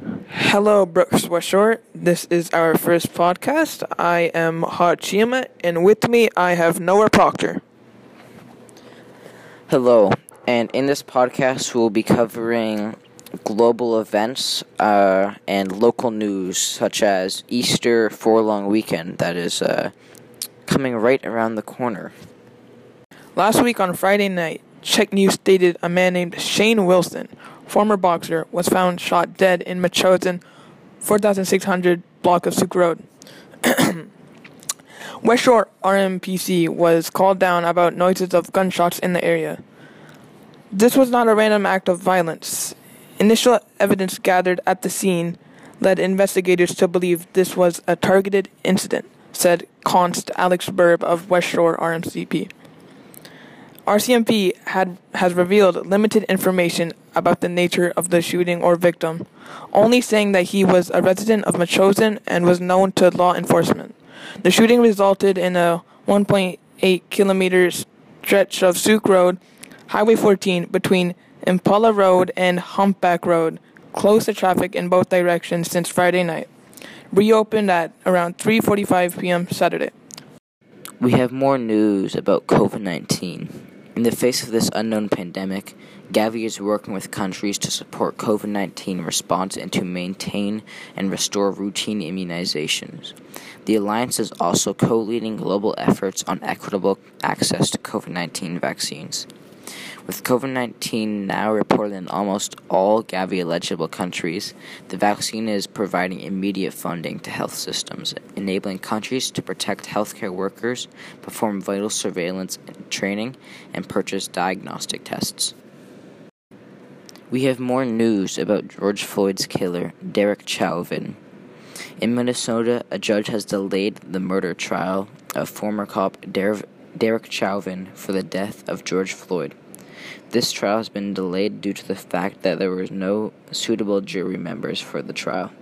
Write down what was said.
Hello, Brooks West Shore. This is our first podcast. I am Hachima, and with me I have Noah Proctor. Hello, and in this podcast we'll be covering global events uh, and local news such as Easter four long weekend that is uh, coming right around the corner. Last week on Friday night, CHEK News stated a man named Shane Wilson, former boxer, was found shot dead in Metchosin, 4600 block of Sooke Road. West Shore RMPC was called down about noises of gunshots in the area. This was not a random act of violence. Initial evidence gathered at the scene led investigators to believe this was a targeted incident, said Const Alex Burb of West Shore RMCP. RCMP had, has revealed limited information about the nature of the shooting or victim, only saying that he was a resident of Metchosin and was known to law enforcement. The shooting resulted in a 1.8 kilometer stretch of Sooke Road, Highway 14, between Impala Road and Humpback Road, closed to traffic in both directions since Friday night. Reopened at around 3:45 p.m. Saturday. We have more news about COVID 19. In the face of this unknown pandemic, Gavi is working with countries to support COVID 19 response and to maintain and restore routine immunizations. The alliance is also co leading global efforts on equitable access to COVID 19 vaccines. With COVID 19 now reported in almost all Gavi eligible countries, the vaccine is providing immediate funding to health systems, enabling countries to protect healthcare workers, perform vital surveillance and training, and purchase diagnostic tests. We have more news about George Floyd's killer, Derek Chauvin. In Minnesota, a judge has delayed the murder trial of former cop Derek Chauvin for the death of George Floyd. This trial has been delayed due to the fact that there were no suitable jury members for the trial.